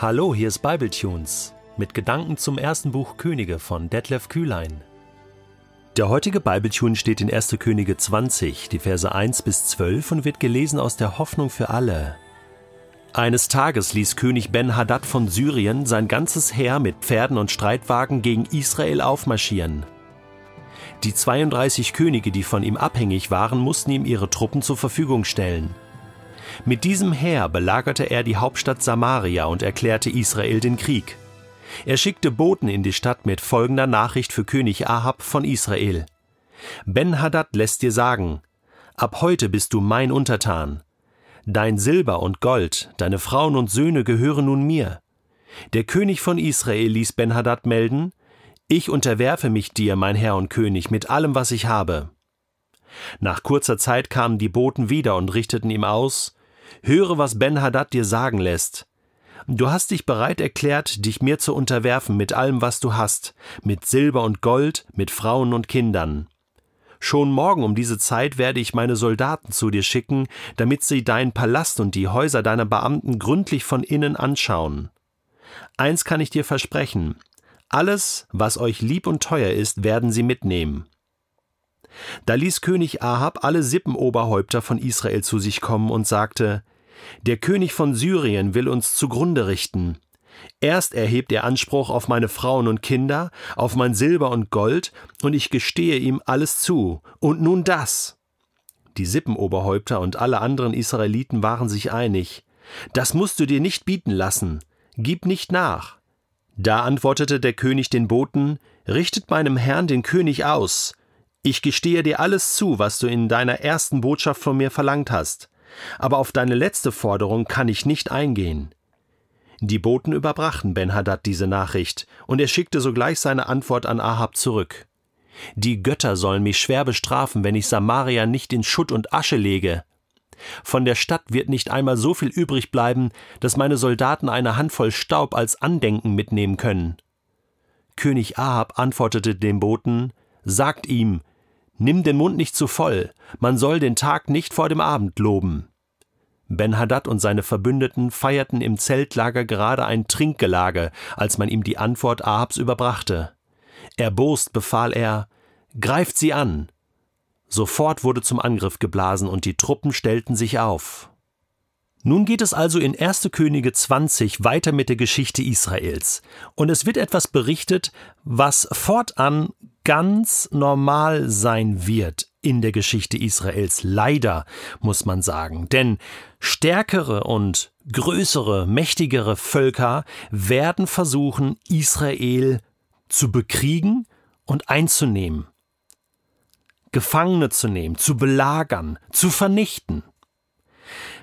Hallo, hier ist Bibletunes mit Gedanken zum ersten Buch Könige von Detlef Kühlein. Der heutige Bibletune steht in 1. Könige 20, die Verse 1 bis 12 und wird gelesen aus der Hoffnung für alle. Eines Tages ließ König Ben-Hadad von Syrien sein ganzes Heer mit Pferden und Streitwagen gegen Israel aufmarschieren. Die 32 Könige, die von ihm abhängig waren, mussten ihm ihre Truppen zur Verfügung stellen. Mit diesem Heer belagerte er die Hauptstadt Samaria und erklärte Israel den Krieg. Er schickte Boten in die Stadt mit folgender Nachricht für König Ahab von Israel. Ben-Hadad lässt dir sagen, ab heute bist du mein Untertan. Dein Silber und Gold, deine Frauen und Söhne gehören nun mir. Der König von Israel ließ Ben-Hadad melden, ich unterwerfe mich dir, mein Herr und König, mit allem, was ich habe. Nach kurzer Zeit kamen die Boten wieder und richteten ihm aus, Höre, was Ben-Hadad dir sagen lässt. Du hast dich bereit erklärt, dich mir zu unterwerfen mit allem, was du hast, mit Silber und Gold, mit Frauen und Kindern. Schon morgen um diese Zeit werde ich meine Soldaten zu dir schicken, damit sie deinen Palast und die Häuser deiner Beamten gründlich von innen anschauen. Eins kann ich dir versprechen, alles, was euch lieb und teuer ist, werden sie mitnehmen. Da ließ König Ahab alle Sippenoberhäupter von Israel zu sich kommen und sagte, Der König von Syrien will uns zugrunde richten. Erst erhebt er Anspruch auf meine Frauen und Kinder, auf mein Silber und Gold, und ich gestehe ihm alles zu. Und nun das. Die Sippenoberhäupter und alle anderen Israeliten waren sich einig. Das musst du dir nicht bieten lassen. Gib nicht nach. Da antwortete der König den Boten, Richtet meinem Herrn den König aus. Ich gestehe dir alles zu, was du in deiner ersten Botschaft von mir verlangt hast. Aber auf deine letzte Forderung kann ich nicht eingehen. Die Boten überbrachten Ben-Hadad diese Nachricht, und er schickte sogleich seine Antwort an Ahab zurück. Die Götter sollen mich schwer bestrafen, wenn ich Samaria nicht in Schutt und Asche lege. Von der Stadt wird nicht einmal so viel übrig bleiben, dass meine Soldaten eine Handvoll Staub als Andenken mitnehmen können. König Ahab antwortete dem Boten, Sagt ihm, nimm den Mund nicht zu voll, man soll den Tag nicht vor dem Abend loben. Ben-Hadad und seine Verbündeten feierten im Zeltlager gerade ein Trinkgelage, als man ihm die Antwort Ahabs überbrachte. Erbost befahl er, Greift sie an! Sofort wurde zum Angriff geblasen und die Truppen stellten sich auf. Nun geht es also in 1. Könige 20 weiter mit der Geschichte Israels. Und es wird etwas berichtet, was fortan ganz normal sein wird in der Geschichte Israels. Leider, muss man sagen. Denn stärkere und größere, mächtigere Völker werden versuchen, Israel zu bekriegen und einzunehmen. Gefangene zu nehmen, zu belagern, zu vernichten.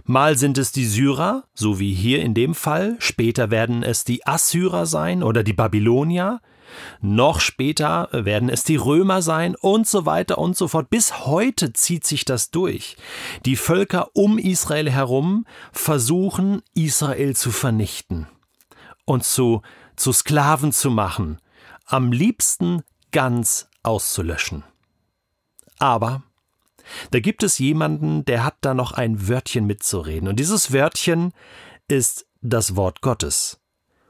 Mal sind es die Syrer, so wie hier in dem Fall, später werden es die Assyrer sein oder die Babylonier, noch später werden es die Römer sein und so weiter und so fort. Bis heute zieht sich das durch. Die Völker um Israel herum versuchen, Israel zu vernichten und zu, zu Sklaven zu machen, am liebsten ganz auszulöschen. Aber da gibt es jemanden, der hat da noch ein Wörtchen mitzureden. Und dieses Wörtchen ist das Wort Gottes.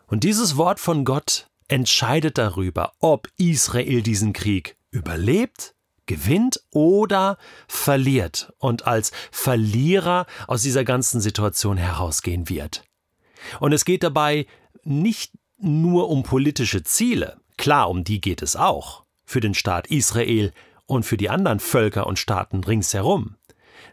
Und dieses Wort von Gott entscheidet darüber, ob Israel diesen Krieg überlebt, gewinnt oder verliert und als Verlierer aus dieser ganzen Situation herausgehen wird. Und es geht dabei nicht nur um politische Ziele, klar, um die geht es auch, für den Staat Israel und für die anderen Völker und Staaten ringsherum.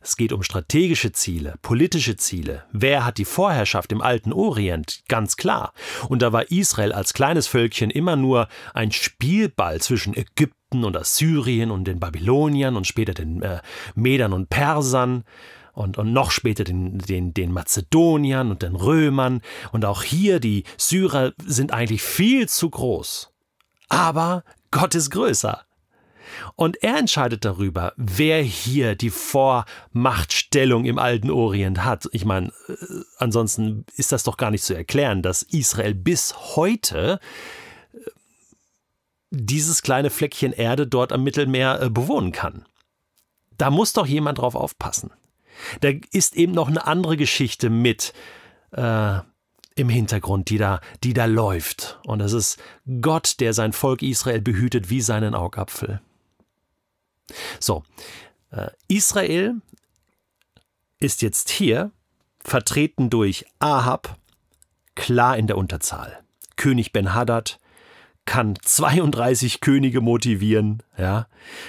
Es geht um strategische Ziele, politische Ziele. Wer hat die Vorherrschaft im alten Orient? Ganz klar. Und da war Israel als kleines Völkchen immer nur ein Spielball zwischen Ägypten und Assyrien und den Babyloniern und später den äh, Medern und Persern und, und noch später den, den, den Mazedoniern und den Römern. Und auch hier die Syrer sind eigentlich viel zu groß. Aber Gott ist größer. Und er entscheidet darüber, wer hier die Vormachtstellung im alten Orient hat. Ich meine, äh, ansonsten ist das doch gar nicht zu erklären, dass Israel bis heute äh, dieses kleine Fleckchen Erde dort am Mittelmeer äh, bewohnen kann. Da muss doch jemand drauf aufpassen. Da ist eben noch eine andere Geschichte mit äh, im Hintergrund, die da, die da läuft. Und es ist Gott, der sein Volk Israel behütet wie seinen Augapfel. So, äh, Israel ist jetzt hier, vertreten durch Ahab, klar in der Unterzahl. König Ben-Hadad kann 32 Könige motivieren, ja,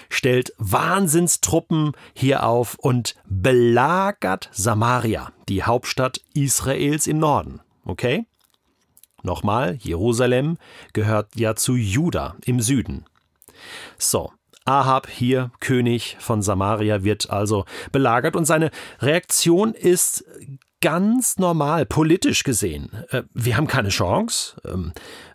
stellt Wahnsinnstruppen hier auf und belagert Samaria, die Hauptstadt Israels im Norden. Okay? Nochmal, Jerusalem gehört ja zu Juda im Süden. So, Ahab, hier König von Samaria, wird also belagert und seine Reaktion ist ganz normal, politisch gesehen. Äh, wir haben keine Chance. Ähm,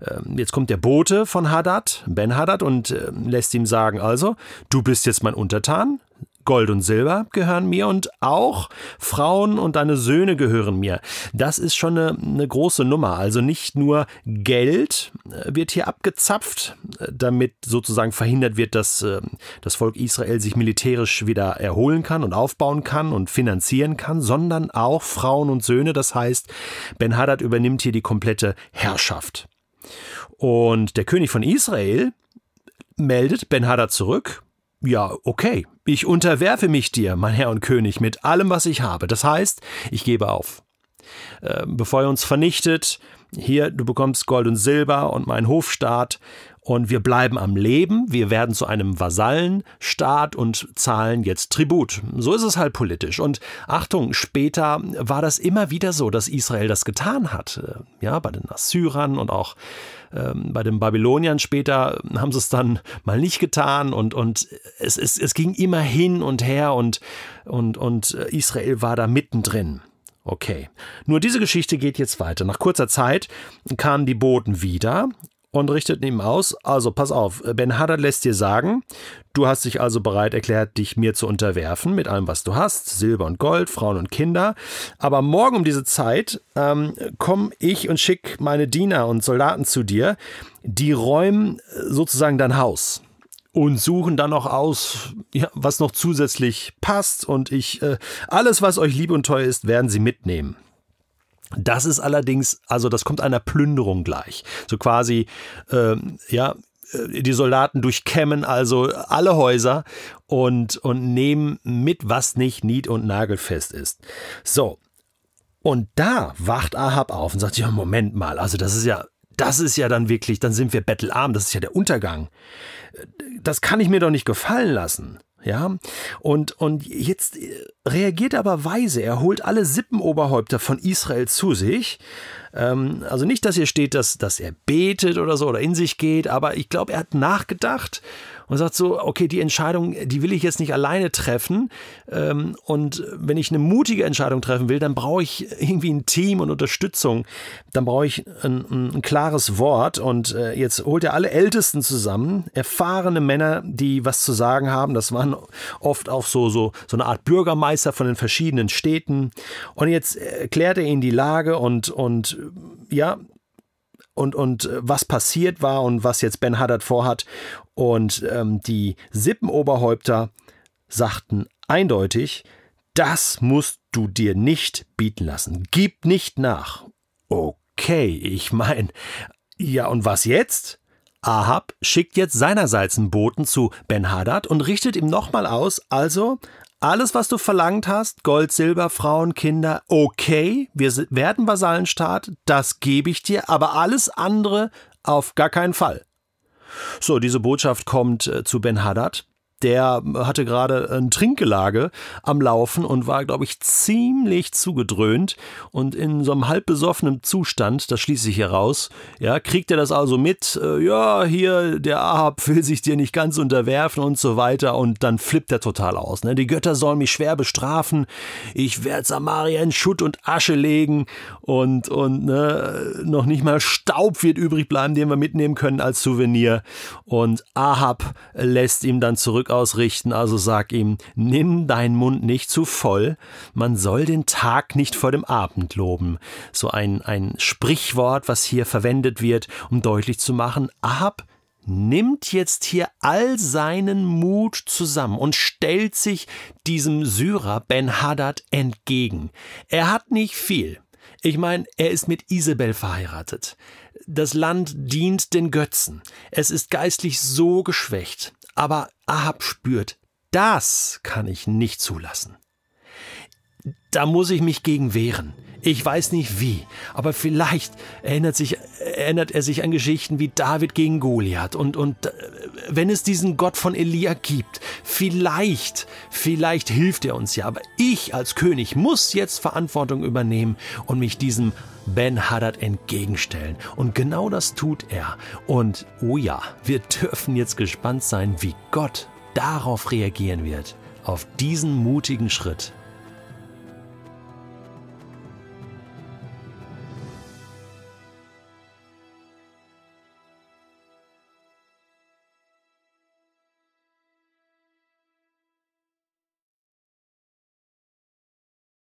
ähm, jetzt kommt der Bote von Hadad, Ben Hadad, und ähm, lässt ihm sagen, also, du bist jetzt mein Untertan, Gold und Silber gehören mir und auch Frauen und deine Söhne gehören mir. Das ist schon eine, eine große Nummer. Also nicht nur Geld äh, wird hier abgezapft, äh, damit sozusagen verhindert wird, dass äh, das Volk Israel sich militärisch wieder erholen kann und aufbauen kann und finanzieren kann, sondern auch Frauen und Söhne. Das heißt, Ben-Hadad übernimmt hier die komplette Herrschaft. Und der König von Israel meldet Ben-Hadad zurück ja, okay, ich unterwerfe mich dir, mein Herr und König, mit allem, was ich habe. Das heißt, ich gebe auf. Äh, bevor ihr uns vernichtet, hier, du bekommst Gold und Silber und meinen Hofstaat und wir bleiben am Leben, wir werden zu einem Vasallenstaat und zahlen jetzt Tribut. So ist es halt politisch. Und Achtung, später war das immer wieder so, dass Israel das getan hat. Ja, bei den Assyrern und auch ähm, bei den Babyloniern später haben sie es dann mal nicht getan und, und es, es, es ging immer hin und her und, und, und Israel war da mittendrin. Okay. Nur diese Geschichte geht jetzt weiter. Nach kurzer Zeit kamen die Boten wieder und richteten ihm aus, also pass auf, Ben Hadad lässt dir sagen, du hast dich also bereit erklärt, dich mir zu unterwerfen mit allem, was du hast, Silber und Gold, Frauen und Kinder, aber morgen um diese Zeit ähm, komme ich und schick meine Diener und Soldaten zu dir, die räumen sozusagen dein Haus und suchen dann noch aus, ja, was noch zusätzlich passt. Und ich, äh, alles, was euch lieb und teuer ist, werden sie mitnehmen. Das ist allerdings, also das kommt einer Plünderung gleich. So quasi, ähm, ja, äh, die Soldaten durchkämmen also alle Häuser und, und nehmen mit, was nicht nied- und nagelfest ist. So. Und da wacht Ahab auf und sagt, ja, Moment mal, also das ist ja, das ist ja dann wirklich, dann sind wir bettelarm, das ist ja der Untergang. Das kann ich mir doch nicht gefallen lassen. Ja, und, und jetzt äh, reagiert er aber weise. Er holt alle Sippenoberhäupter von Israel zu sich. Ähm, also nicht, dass hier steht, dass, dass er betet oder so oder in sich geht, aber ich glaube, er hat nachgedacht und sagt so, okay, die Entscheidung, die will ich jetzt nicht alleine treffen. Ähm, und wenn ich eine mutige Entscheidung treffen will, dann brauche ich irgendwie ein Team und Unterstützung. Dann brauche ich ein, ein klares Wort. Und äh, jetzt holt er alle Ältesten zusammen, erfahrene Männer, die was zu sagen haben. Das waren oft auch so, so, so eine Art Bürgermeister von den verschiedenen Städten. Und jetzt erklärt er ihnen die Lage und, und ja, und, und äh, was passiert war und was jetzt Ben Haddad vorhat. Und ähm, die Sippenoberhäupter sagten eindeutig, das musst du dir nicht bieten lassen. Gib nicht nach. Okay, ich meine, ja und was jetzt? Ahab schickt jetzt seinerseits einen Boten zu Ben Hadad und richtet ihm nochmal aus, also alles, was du verlangt hast, Gold, Silber, Frauen, Kinder, okay, wir werden Vasallenstaat, das gebe ich dir, aber alles andere auf gar keinen Fall. So, diese Botschaft kommt äh, zu Ben Haddad der hatte gerade ein Trinkgelage am Laufen und war, glaube ich, ziemlich zugedröhnt. Und in so einem halb besoffenen Zustand, das schließe ich hier raus, ja, kriegt er das also mit, äh, ja, hier, der Ahab will sich dir nicht ganz unterwerfen und so weiter. Und dann flippt er total aus, ne? Die Götter sollen mich schwer bestrafen, ich werde Samaria in Schutt und Asche legen. Und, und, ne, noch nicht mal Staub wird übrig bleiben, den wir mitnehmen können als Souvenir. Und Ahab lässt ihm dann zurück ausrichten, also sag ihm, nimm deinen Mund nicht zu voll, man soll den Tag nicht vor dem Abend loben. So ein, ein Sprichwort, was hier verwendet wird, um deutlich zu machen, Ahab nimmt jetzt hier all seinen Mut zusammen und stellt sich diesem Syrer Ben Hadad entgegen. Er hat nicht viel. Ich meine, er ist mit Isabel verheiratet. Das Land dient den Götzen. Es ist geistlich so geschwächt. Aber Ahab spürt, das kann ich nicht zulassen. Da muss ich mich gegen wehren. Ich weiß nicht wie, aber vielleicht erinnert, sich, erinnert er sich an Geschichten wie David gegen Goliath und, und äh, wenn es diesen Gott von Elia gibt, vielleicht, vielleicht hilft er uns ja, aber ich als König muss jetzt Verantwortung übernehmen und mich diesem Ben Haddad entgegenstellen. Und genau das tut er. Und oh ja, wir dürfen jetzt gespannt sein, wie Gott darauf reagieren wird, auf diesen mutigen Schritt